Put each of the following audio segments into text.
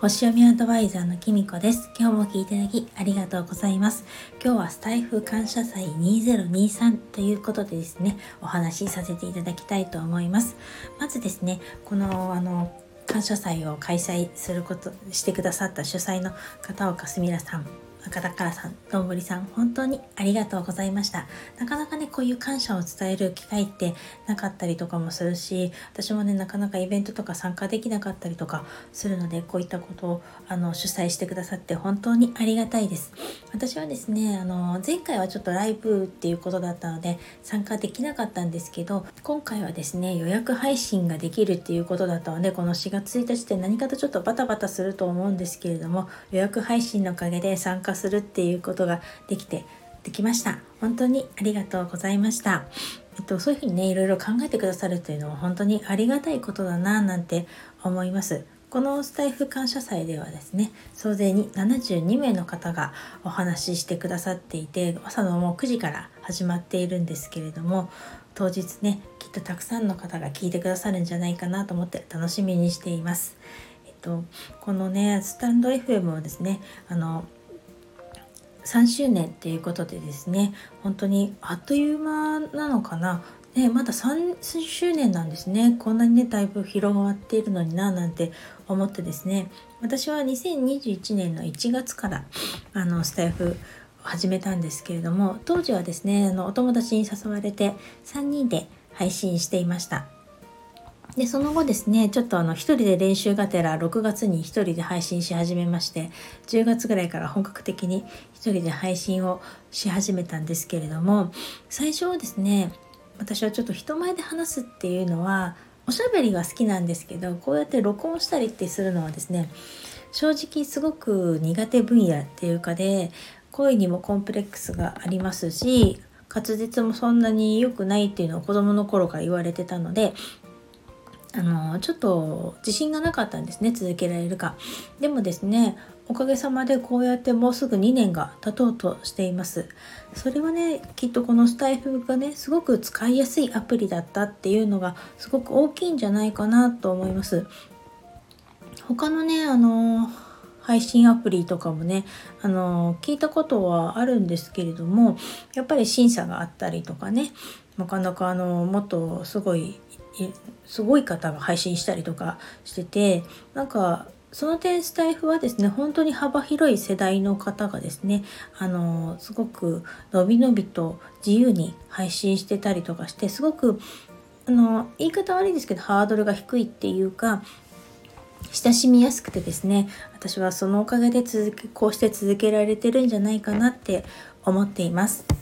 星読みアドバイザーのきみこです。今日も聞いていただきありがとうございます。今日はスタイフ感謝祭2023ということでですね、お話しさせていただきたいと思います。まずですね、このあの感謝祭を開催することしてくださった主催の片岡すみらさん赤宝さん、どんぶりさん、本当にありがとうございました。なかなかね、こういう感謝を伝える機会ってなかったりとかもするし、私もね、なかなかイベントとか参加できなかったりとかするので、こういったことをあの主催してくださって本当にありがたいです。私はですね、あの前回はちょっとライブっていうことだったので参加できなかったんですけど、今回はですね、予約配信ができるっていうことだったので、この4月1日って何かとちょっとバタバタすると思うんですけれども、予約配信のおかげで参加するっていうことができてできました。本当にありがとうございました。えっと、そういうふうにねいろいろ考えてくださるというのは本当にありがたいことだななんて思います。このスタイフ感謝祭ではですね総勢に72名の方がお話ししてくださっていて朝のもう9時から始まっているんですけれども当日ねきっとたくさんの方が聞いてくださるんじゃないかなと思って楽しみにしています。えっと、このねスタンド FM をですねあの3周年っていうことでですね本当にあっという間なのかな？ね、まだ3周年なんですね。こんなにねだいぶ広がっているのにななんて思ってですね。私は2021年の1月からあのスタイフ始めたんですけれども当時はですねあのお友達に誘われて3人で配信していました。でその後ですねちょっとあの一人で練習がてら6月に一人で配信し始めまして10月ぐらいから本格的に一人で配信をし始めたんですけれども最初はですね私はちょっと人前で話すっていうのはおしゃべりが好きなんですけどこうやって録音したりってするのはですね正直すごく苦手分野っていうかで声にもコンプレックスがありますし滑舌もそんなに良くないっていうのを子供の頃から言われてたのであのちょっと自信がなかったんですね続けられるか。でもですねおかげさまでこうやってもうすぐ2年が経とうとしています。それはねきっとこのスタイフがねすごく使いやすいアプリだったっていうのがすごく大きいんじゃないかなと思います。他のねあの配信アプリとかもねあの聞いたことはあるんですけれどもやっぱり審査があったりとかねなかなかあのもっとすごいすごい方が配信したりとかしててなんかその点スタイフはですね本当に幅広い世代の方がですねあのすごくのびのびと自由に配信してたりとかしてすごくあの言い方悪いですけどハードルが低いっていうか親しみやすくてですね私はそのおかげで続けこうして続けられてるんじゃないかなって思っています。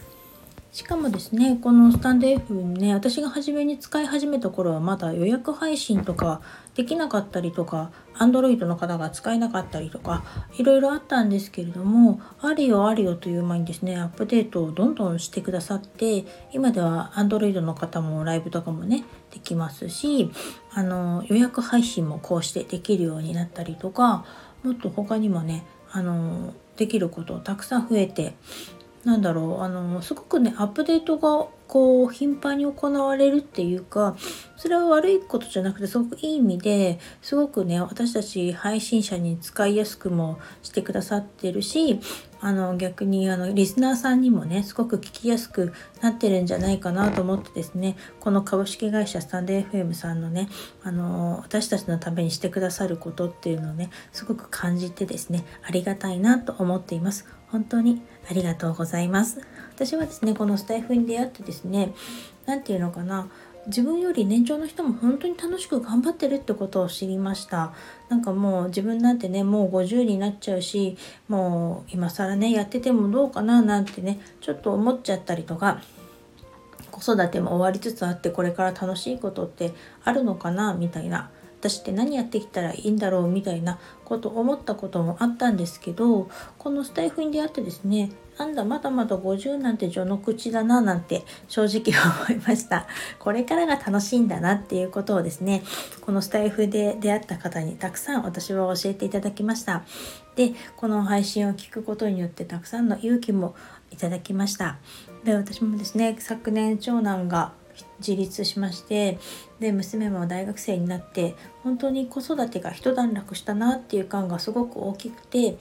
しかもですねこのスタンド F ね私が初めに使い始めた頃はまだ予約配信とかできなかったりとか Android の方が使えなかったりとかいろいろあったんですけれどもありよありよという間にですねアップデートをどんどんしてくださって今では Android の方もライブとかもねできますしあの予約配信もこうしてできるようになったりとかもっと他にもねあのできることたくさん増えてなんだろうあのすごくねアップデートがこう頻繁に行われるっていうかそれは悪いことじゃなくてすごくいい意味ですごくね私たち配信者に使いやすくもしてくださってるしあの逆にあのリスナーさんにもねすごく聞きやすくなってるんじゃないかなと思ってですねこの株式会社スタンド FM さんのねあの私たちのためにしてくださることっていうのをねすごく感じてですねありがたいなと思っています。本当にありがとうございます。私はですねこのスタイフに出会ってですね何て言うのかな自分より年長の人も本当に楽しく頑張ってるってことを知りました。なんかもう自分なんてねもう50になっちゃうしもう今更ねやっててもどうかななんてねちょっと思っちゃったりとか子育ても終わりつつあってこれから楽しいことってあるのかなみたいな私って何やってきたらいいんだろうみたいなこと思ったこともあったんですけどこのスタイフに出会ってですねなんだまだまだ50なんて序の口だななんて正直思いました。これからが楽しいんだなっていうことをですねこのスタイフで出会った方にたくさん私は教えていただきました。でこの配信を聞くことによってたくさんの勇気もいただきました。で私もですね昨年長男が自立しましてで娘も大学生になって本当に子育てが一段落したなっていう感がすごく大きくて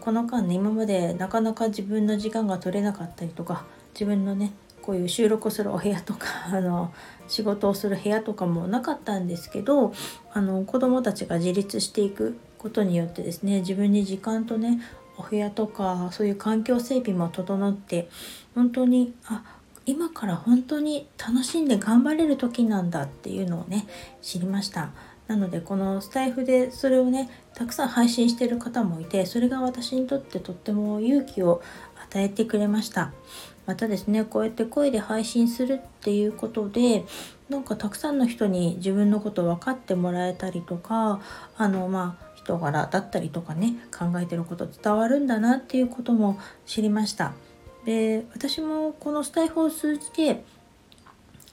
この間ね今までなかなか自分の時間が取れなかったりとか自分のねこういう収録をするお部屋とか あの仕事をする部屋とかもなかったんですけどあの子どもたちが自立していくことによってですね自分に時間とねお部屋とかそういう環境整備も整って本当にあ今から本当に楽しんで頑張れる時なんだっていうのをね知りました。なのでこのスタイフでそれをねたくさん配信してる方もいてそれが私にとってとっても勇気を与えてくれました。またですねこうやって声で配信するっていうことでなんかたくさんの人に自分のこと分かってもらえたりとかあのまあ人柄だったりとかね考えてること伝わるんだなっていうことも知りました。で私もこのスタイフを通じて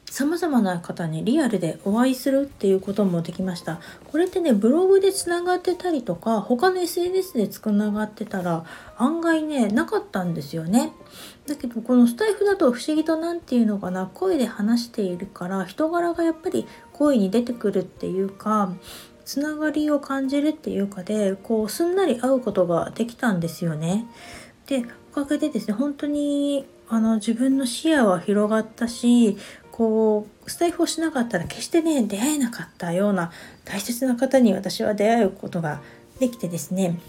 様々な方にリアルでお会いするっていうこともできました。これってね、ブログでつながってたりとか、他の SNS でつながってたら、案外ね、なかったんですよね。だけど、このスタイフだと不思議と何て言うのかな、声で話しているから、人柄がやっぱり声に出てくるっていうか、つながりを感じるっていうかで、こう、すんなり会うことができたんですよね。で、おかげでですね、本当にあの自分の視野は広がったしこうスタイフをしなかったら決してね出会えなかったような大切な方に私は出会うことができてですね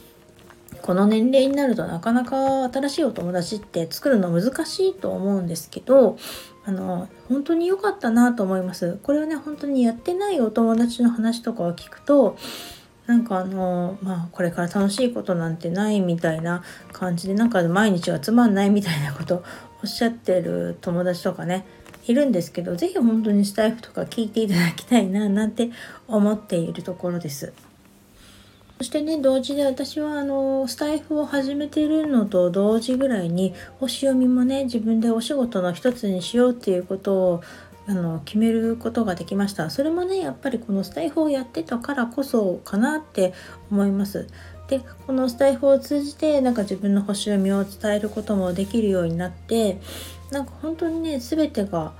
この年齢になるとなかなか新しいお友達って作るの難しいと思うんですけどあの本当に良かったなと思います。これはね本当にやってないお友達の話とかを聞くとなんかあのまあこれから楽しいことなんてないみたいな感じでなんか毎日がつまんないみたいなことおっしゃってる友達とかねいるんですけど是非本当にスタイフとか聞いていただきたいななんて思っているところです。そしてね同時で私はあのスタイフを始めてるのと同時ぐらいに星読みもね自分でお仕事の一つにしようっていうことをあの決めることができました。それもねやっぱりこのスタイフをやってたからこそかなって思います。でこのスタイフを通じてなんか自分の星読みを伝えることもできるようになってなんか本当にね全てが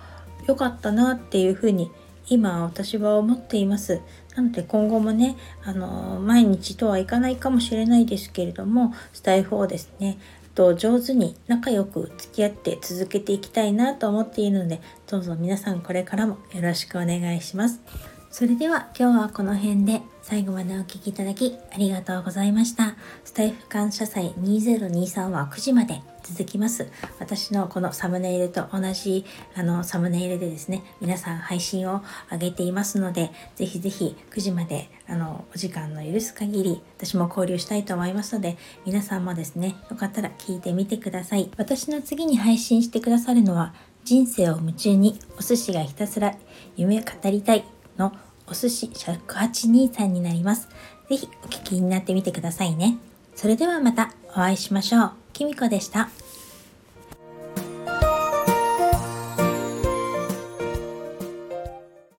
良かったなっていうふうに今私は思っています。なので今後もねあの毎日とはいかないかもしれないですけれどもスタイフをですねと上手に仲良く付き合って続けていきたいなと思っているのでどうぞ皆さんこれからもよろしくお願いしますそれでは今日はこの辺で最後までお聴きいただきありがとうございました。スタイフ感謝祭2023は9時まで続きます。私のこのサムネイルと同じあのサムネイルでですね、皆さん配信を上げていますので、ぜひぜひ9時まであのお時間の許す限り私も交流したいと思いますので、皆さんもですね、よかったら聞いてみてください。私の次に配信してくださるのは、人生を夢中にお寿司がひたすら夢を語りたいのお寿司10823になります。ぜひお聞きになってみてくださいね。それではまたお会いしましょう。きみこでした。